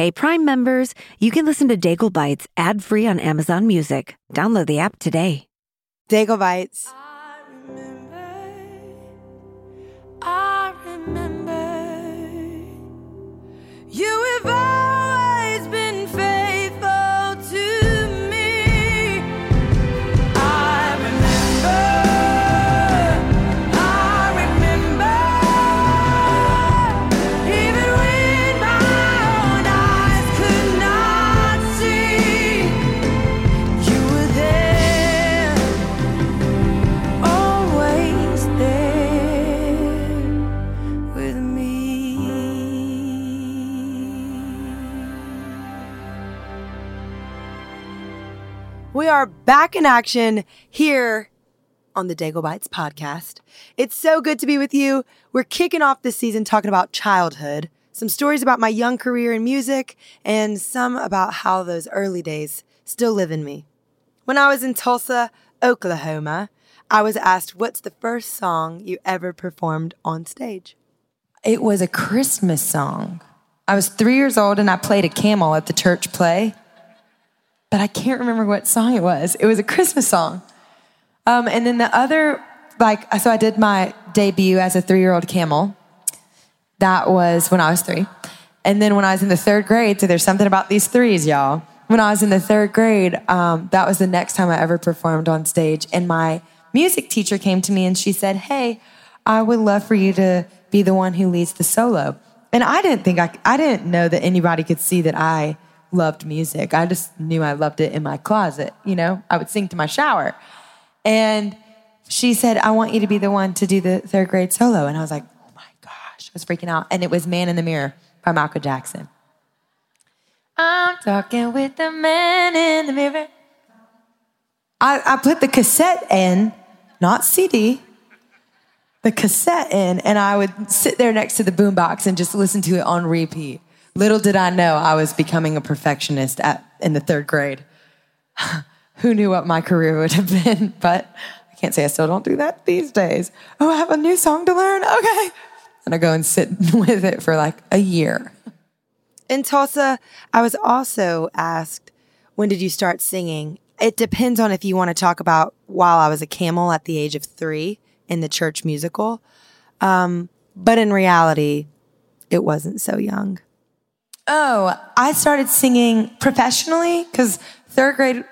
Hey, Prime members, you can listen to Daigle Bites ad free on Amazon Music. Download the app today. Daigle Bites. I remember, I remember, you We are back in action here on the Daigle Bites podcast. It's so good to be with you. We're kicking off this season talking about childhood, some stories about my young career in music, and some about how those early days still live in me. When I was in Tulsa, Oklahoma, I was asked, What's the first song you ever performed on stage? It was a Christmas song. I was three years old and I played a camel at the church play, but I can't remember what song it was. It was a Christmas song. Um, and then the other, like, so I did my debut as a three year old camel. That was when I was three. And then when I was in the third grade, so there's something about these threes, y'all. When I was in the third grade, um, that was the next time I ever performed on stage. And my music teacher came to me and she said, Hey, I would love for you to be the one who leads the solo. And I didn't think I, I didn't know that anybody could see that I loved music. I just knew I loved it in my closet. You know, I would sing to my shower. And she said, I want you to be the one to do the third grade solo. And I was like, oh my gosh, I was freaking out. And it was Man in the Mirror by Michael Jackson. I'm talking with the man in the mirror. I, I put the cassette in, not CD, the cassette in, and I would sit there next to the boombox and just listen to it on repeat. Little did I know I was becoming a perfectionist at, in the third grade. Who knew what my career would have been? But I can't say I still don't do that these days. Oh, I have a new song to learn? Okay. And I go and sit with it for like a year. In Tulsa, I was also asked, when did you start singing? It depends on if you want to talk about while I was a camel at the age of three in the church musical. Um, but in reality, it wasn't so young. Oh, I started singing professionally because third grade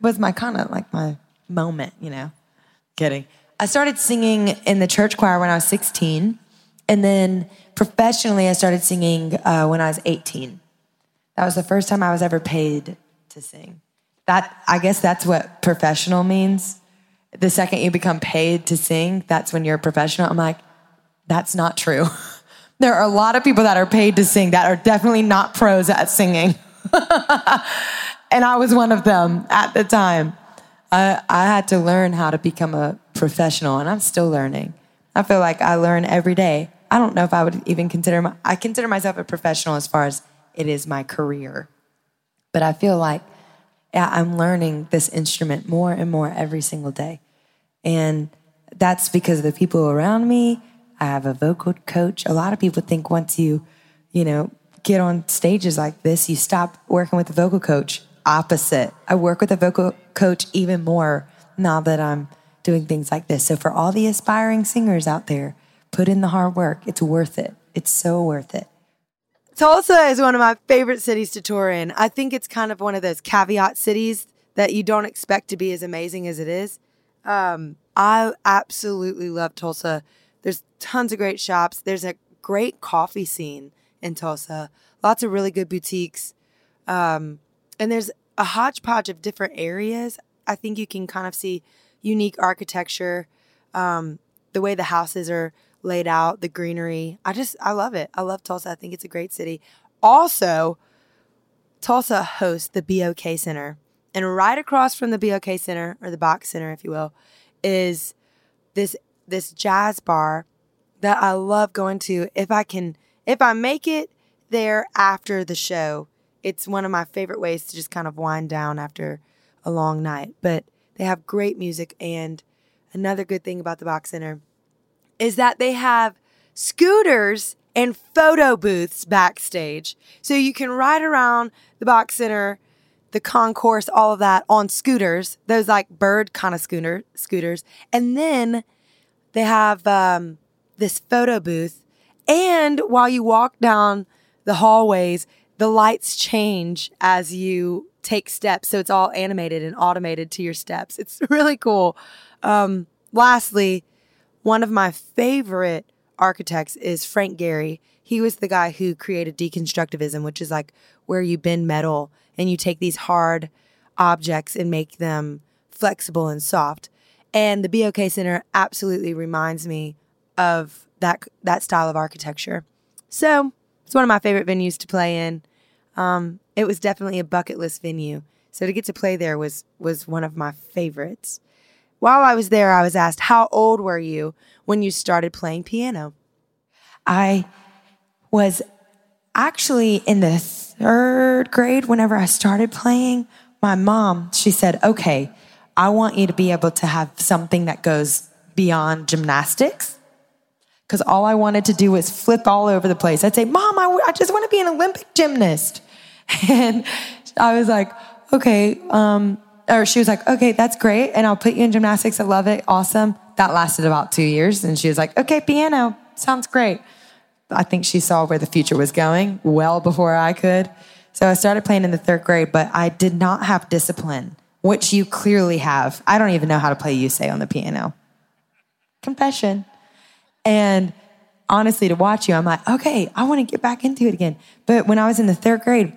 was my kind of like my moment, you know. Kidding. I started singing in the church choir when I was 16. And then professionally, I started singing uh, when I was 18. That was the first time I was ever paid to sing. That I guess that's what professional means. The second you become paid to sing, that's when you're a professional. I'm like, that's not true. there are a lot of people that are paid to sing that are definitely not pros at singing. and I was one of them at the time. I, I had to learn how to become a professional, and I'm still learning. I feel like I learn every day. I don't know if I would even consider my, I consider myself a professional as far as it is my career. But I feel like yeah, I'm learning this instrument more and more every single day. And that's because of the people around me. I have a vocal coach. A lot of people think once you, you know, get on stages like this, you stop working with a vocal coach. Opposite. I work with a vocal coach even more now that I'm doing things like this. So for all the aspiring singers out there, put in the hard work. It's worth it. It's so worth it. Tulsa is one of my favorite cities to tour in. I think it's kind of one of those caveat cities that you don't expect to be as amazing as it is. Um, I absolutely love Tulsa. There's tons of great shops. There's a great coffee scene in Tulsa. Lots of really good boutiques. Um, and there's a hodgepodge of different areas. I think you can kind of see unique architecture, um, the way the houses are laid out, the greenery. I just, I love it. I love Tulsa. I think it's a great city. Also, Tulsa hosts the BOK Center. And right across from the BOK Center, or the Box Center, if you will, is this this jazz bar that I love going to. If I can, if I make it there after the show, it's one of my favorite ways to just kind of wind down after a long night. But they have great music, and another good thing about the Box Center is that they have scooters and photo booths backstage. So you can ride around the box center, the concourse, all of that on scooters, those like bird kind of scooter scooters. And then they have um, this photo booth. And while you walk down the hallways, the lights change as you take steps. So it's all animated and automated to your steps. It's really cool. Um, lastly, one of my favorite architects is Frank Gehry. He was the guy who created deconstructivism, which is like where you bend metal and you take these hard objects and make them flexible and soft. And the BOK Center absolutely reminds me of that that style of architecture. So it's one of my favorite venues to play in. Um, it was definitely a bucket list venue. So to get to play there was was one of my favorites. While I was there, I was asked, "How old were you when you started playing piano?" I was actually in the third grade whenever I started playing. My mom, she said, okay, I want you to be able to have something that goes beyond gymnastics. Because all I wanted to do was flip all over the place. I'd say, Mom, I, w- I just want to be an Olympic gymnast. And I was like, okay. Um, or she was like, okay, that's great. And I'll put you in gymnastics. I love it. Awesome. That lasted about two years. And she was like, okay, piano. Sounds great. I think she saw where the future was going well before I could. So I started playing in the third grade, but I did not have discipline, which you clearly have. I don't even know how to play you say on the piano. Confession. And honestly, to watch you, I'm like, okay, I want to get back into it again. But when I was in the third grade,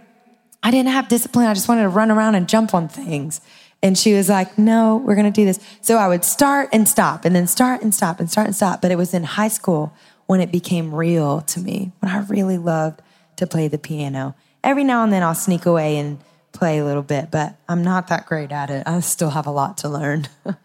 I didn't have discipline. I just wanted to run around and jump on things. And she was like, no, we're going to do this. So I would start and stop and then start and stop and start and stop. But it was in high school when it became real to me, when I really loved to play the piano. Every now and then I'll sneak away and play a little bit, but I'm not that great at it. I still have a lot to learn.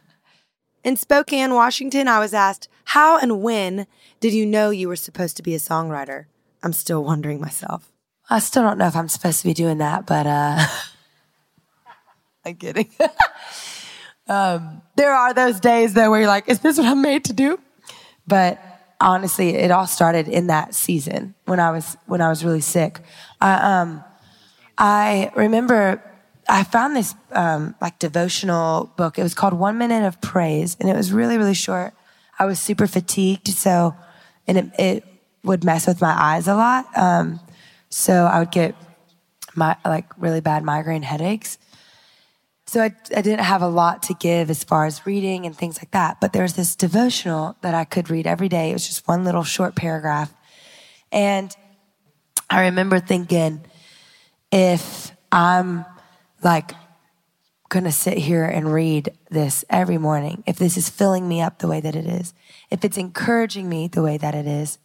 In Spokane, Washington, I was asked, How and when did you know you were supposed to be a songwriter? I'm still wondering myself. I still don't know if I'm supposed to be doing that, but uh I'm kidding. um, there are those days though where you're like, is this what I'm made to do? But honestly, it all started in that season when I was when I was really sick. I um I remember I found this um, like devotional book. It was called One Minute of Praise, and it was really really short. I was super fatigued, so and it, it would mess with my eyes a lot. Um, so I would get my like really bad migraine headaches. So I, I didn't have a lot to give as far as reading and things like that. But there was this devotional that I could read every day. It was just one little short paragraph. And I remember thinking, if I'm like gonna sit here and read this every morning, if this is filling me up the way that it is, if it's encouraging me the way that it is,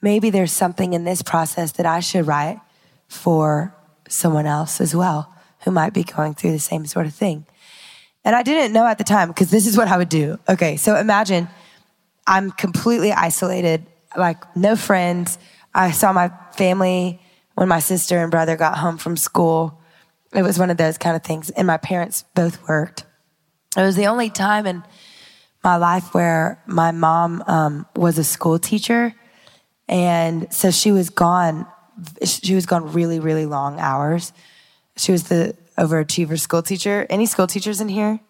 maybe there's something in this process that I should write for someone else as well who might be going through the same sort of thing. And I didn't know at the time because this is what I would do. Okay, so imagine I'm completely isolated, like no friends. I saw my family when my sister and brother got home from school. It was one of those kind of things. And my parents both worked. It was the only time in my life where my mom um, was a school teacher. And so she was gone. She was gone really, really long hours. She was the overachiever school teacher. Any school teachers in here?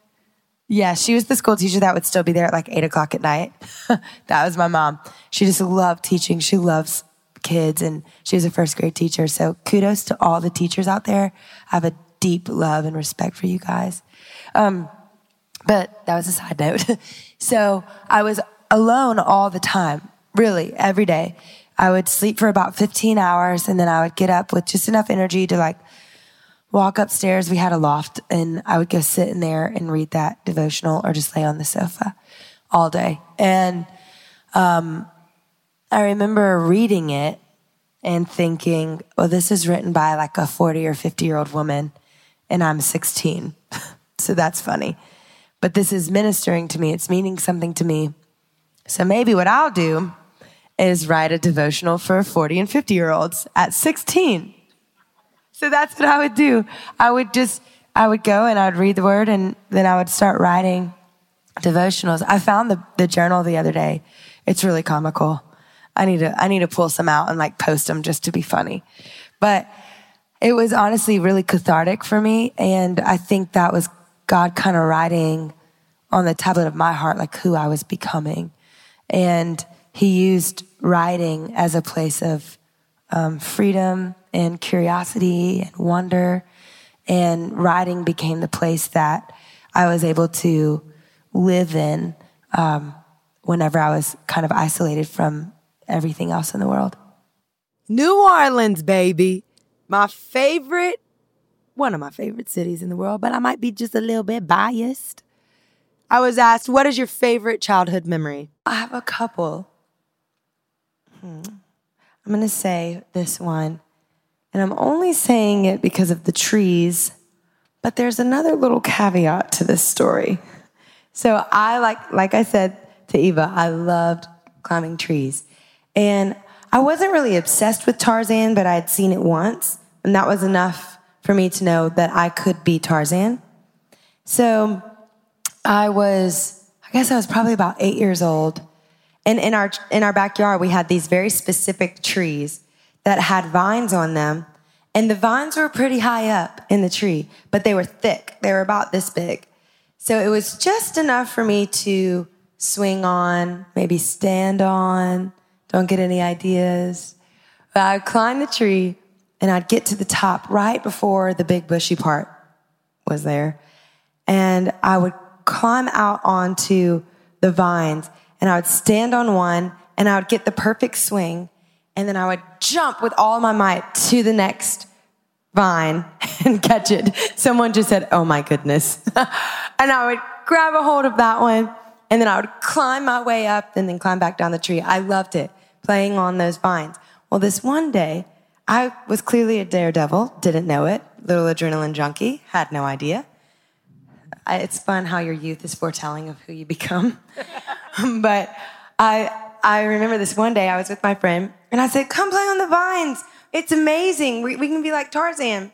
Yeah, she was the school teacher that would still be there at like eight o'clock at night. that was my mom. She just loved teaching. She loves kids and she was a first grade teacher. So kudos to all the teachers out there. I have a deep love and respect for you guys. Um, but that was a side note. so I was alone all the time, really, every day. I would sleep for about 15 hours and then I would get up with just enough energy to like walk upstairs. We had a loft and I would go sit in there and read that devotional or just lay on the sofa all day. And um, I remember reading it and thinking, well, this is written by like a 40 or 50 year old woman and I'm 16. so that's funny. But this is ministering to me, it's meaning something to me. So maybe what I'll do is write a devotional for 40 and 50 year olds at 16. So that's what I would do. I would just, I would go and I'd read the word and then I would start writing devotionals. I found the, the journal the other day. It's really comical. I need to I need to pull some out and like post them just to be funny. But it was honestly really cathartic for me and I think that was God kind of writing on the tablet of my heart like who I was becoming. And he used writing as a place of um, freedom and curiosity and wonder. And writing became the place that I was able to live in um, whenever I was kind of isolated from everything else in the world. New Orleans, baby. My favorite, one of my favorite cities in the world, but I might be just a little bit biased. I was asked, what is your favorite childhood memory? I have a couple. Hmm. I'm going to say this one, and I'm only saying it because of the trees, but there's another little caveat to this story. So I like like I said to Eva, I loved climbing trees. And I wasn't really obsessed with Tarzan, but I had seen it once, and that was enough for me to know that I could be Tarzan. So I was, I guess I was probably about eight years old. And in our, in our backyard, we had these very specific trees that had vines on them. And the vines were pretty high up in the tree, but they were thick. They were about this big. So it was just enough for me to swing on, maybe stand on. Don't get any ideas. But I'd climb the tree and I'd get to the top right before the big bushy part was there. And I would climb out onto the vines and I would stand on one and I would get the perfect swing. And then I would jump with all my might to the next vine and catch it. Someone just said, Oh my goodness. and I would grab a hold of that one and then I would climb my way up and then climb back down the tree. I loved it, playing on those vines. Well, this one day, I was clearly a daredevil, didn't know it, little adrenaline junkie, had no idea. I, it's fun how your youth is foretelling of who you become. but I, I remember this one day I was with my friend and I said, Come play on the vines. It's amazing. We, we can be like Tarzan.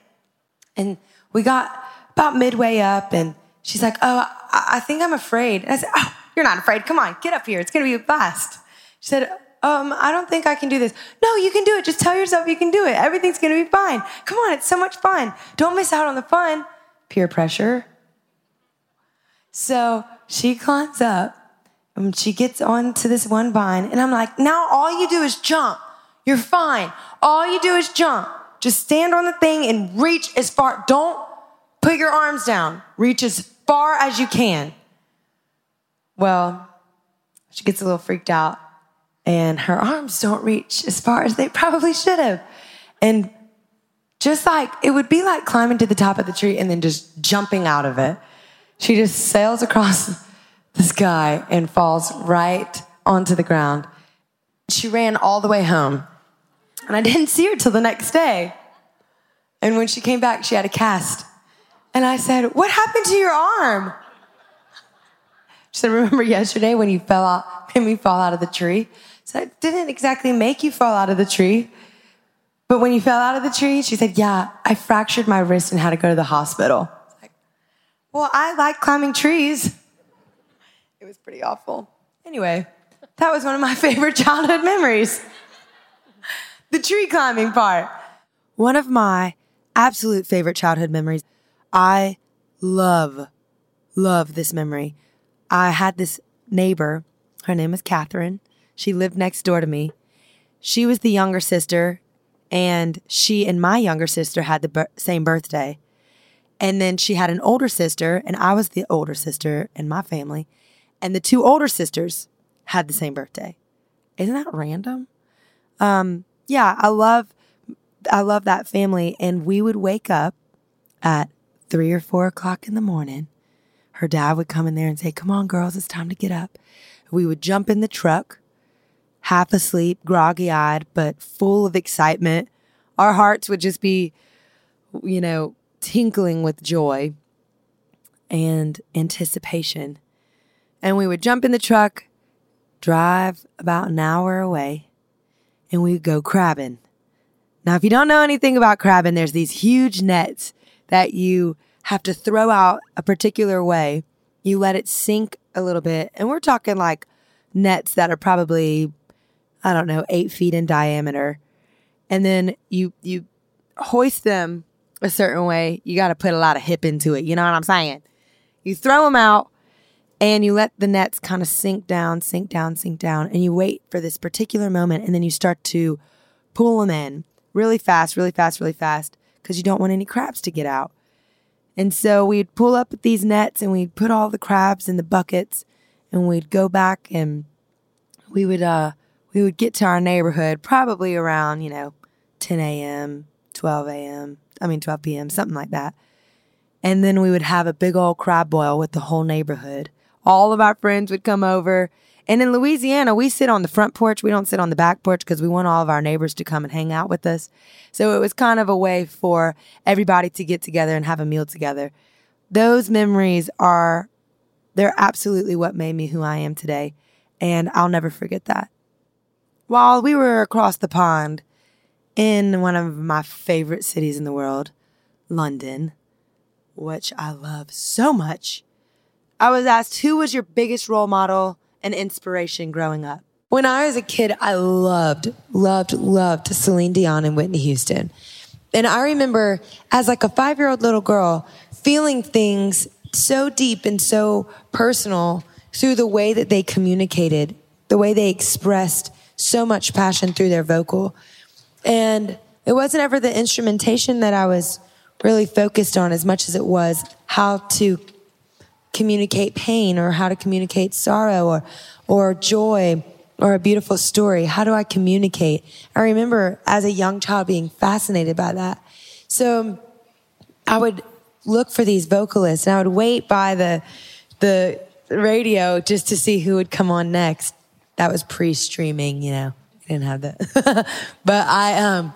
And we got about midway up and she's like, Oh, I, I think I'm afraid. And I said, Oh, you're not afraid. Come on, get up here. It's going to be a blast. She said, um, I don't think I can do this. No, you can do it. Just tell yourself you can do it. Everything's going to be fine. Come on, it's so much fun. Don't miss out on the fun. Peer pressure. So she climbs up and she gets onto this one vine. And I'm like, now all you do is jump. You're fine. All you do is jump. Just stand on the thing and reach as far. Don't put your arms down. Reach as far as you can. Well, she gets a little freaked out and her arms don't reach as far as they probably should have. And just like it would be like climbing to the top of the tree and then just jumping out of it. She just sails across the sky and falls right onto the ground. She ran all the way home. And I didn't see her till the next day. And when she came back, she had a cast. And I said, What happened to your arm? She said, Remember yesterday when you fell out, made me fall out of the tree? So I didn't exactly make you fall out of the tree. But when you fell out of the tree, she said, Yeah, I fractured my wrist and had to go to the hospital. Like, well, I like climbing trees. It was pretty awful. Anyway, that was one of my favorite childhood memories. The tree climbing part. One of my absolute favorite childhood memories. I love, love this memory. I had this neighbor. Her name was Catherine. She lived next door to me. She was the younger sister, and she and my younger sister had the same birthday. And then she had an older sister, and I was the older sister in my family. And the two older sisters had the same birthday. Isn't that random? Um, yeah, I love I love that family. And we would wake up at three or four o'clock in the morning. Her dad would come in there and say, Come on, girls, it's time to get up. We would jump in the truck, half asleep, groggy eyed, but full of excitement. Our hearts would just be, you know, tinkling with joy and anticipation. And we would jump in the truck, drive about an hour away, and we'd go crabbing. Now, if you don't know anything about crabbing, there's these huge nets that you have to throw out a particular way. You let it sink a little bit, and we're talking like nets that are probably, I don't know, eight feet in diameter. And then you you hoist them a certain way. You got to put a lot of hip into it. You know what I'm saying? You throw them out and you let the nets kind of sink down, sink down, sink down, and you wait for this particular moment, and then you start to pull them in really fast, really fast, really fast, because you don't want any crabs to get out. And so we'd pull up these nets and we'd put all the crabs in the buckets, and we'd go back and we would uh we would get to our neighborhood probably around you know 10 a.m 12 a.m i mean 12 p.m something like that. And then we would have a big old crab boil with the whole neighborhood. All of our friends would come over. And in louisiana we sit on the front porch. We don't sit on the back porch because we want all of our neighbors to come and hang out with us. So it was kind of a way for everybody to get together and have a meal together. Those memories are they're absolutely what made me who i am today. And I'll never forget that. While we were across the pond in one of my favorite cities in the world, London, which I love so much, I was asked who was your biggest role model and inspiration growing up. When I was a kid, I loved, loved, loved Celine Dion and Whitney Houston. And I remember as like a five year old little girl feeling things so deep and so personal through the way that they communicated, the way they expressed so much passion through their vocal. And it wasn't ever the instrumentation that I was really focused on as much as it was how to communicate pain or how to communicate sorrow or, or joy or a beautiful story. How do I communicate? I remember as a young child being fascinated by that. So I would look for these vocalists and I would wait by the, the radio just to see who would come on next. That was pre-streaming, you know. I didn't have that. but I um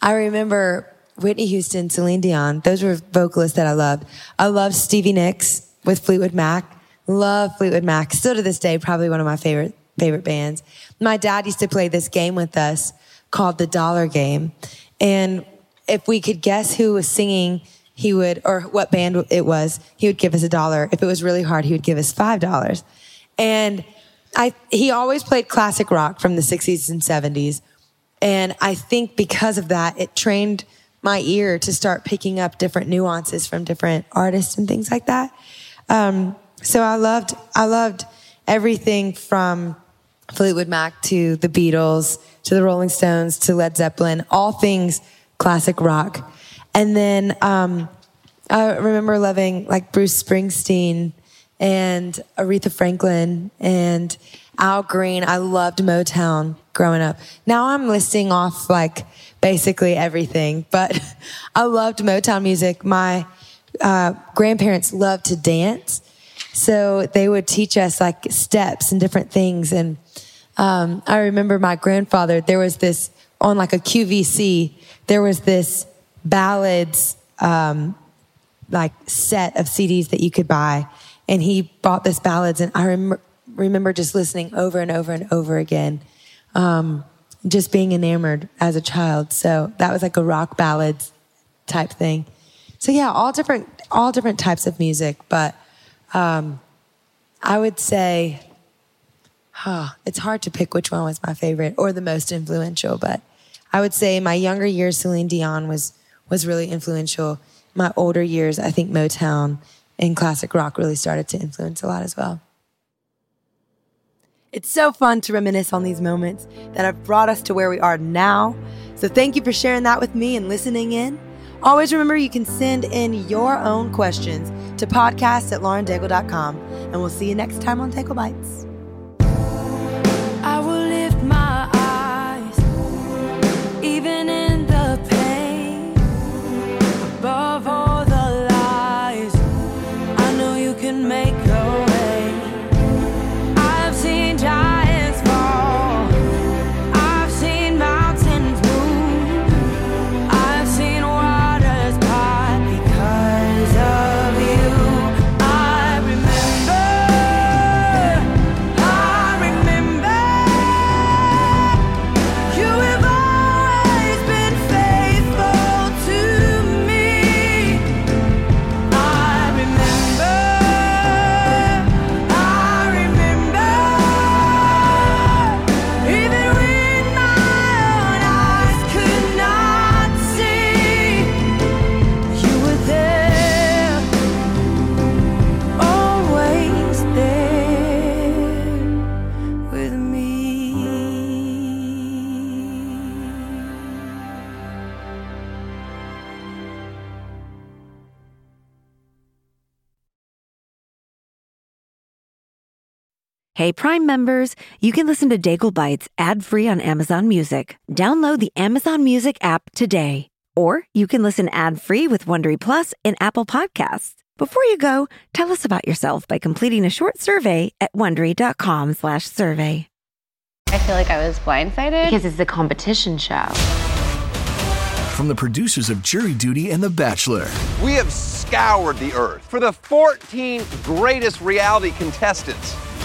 I remember Whitney Houston, Celine Dion. Those were vocalists that I loved. I loved Stevie Nicks with Fleetwood Mac. Love Fleetwood Mac. Still to this day, probably one of my favorite favorite bands. My dad used to play this game with us called the Dollar Game, and if we could guess who was singing, he would, or what band it was, he would give us a dollar. If it was really hard, he would give us five dollars. And I, he always played classic rock from the 60s and 70s. And I think because of that, it trained my ear to start picking up different nuances from different artists and things like that. Um, so I loved, I loved everything from Fleetwood Mac to the Beatles to the Rolling Stones to Led Zeppelin, all things classic rock. And then um, I remember loving like Bruce Springsteen and Aretha Franklin and Al Green. I loved Motown growing up. Now I'm listing off like basically everything, but I loved Motown music. My uh, grandparents loved to dance. So they would teach us like steps and different things. And um, I remember my grandfather, there was this on like a QVC, there was this ballads um, like set of CDs that you could buy. And he bought this ballads, and I rem- remember just listening over and over and over again, um, just being enamored as a child. So that was like a rock ballads type thing. So yeah, all different, all different types of music. But um, I would say, huh, it's hard to pick which one was my favorite or the most influential. But I would say my younger years, Celine Dion was was really influential. My older years, I think Motown and classic rock really started to influence a lot as well. It's so fun to reminisce on these moments that have brought us to where we are now. So thank you for sharing that with me and listening in. Always remember you can send in your own questions to podcast at laurendaigle.com. And we'll see you next time on Daigle Bites. Hey, Prime members, you can listen to Daigle Bites ad free on Amazon Music. Download the Amazon Music app today. Or you can listen ad free with Wondery Plus in Apple Podcasts. Before you go, tell us about yourself by completing a short survey at slash survey. I feel like I was blindsided. Because it's a competition show. From the producers of Jury Duty and The Bachelor We have scoured the earth for the 14 greatest reality contestants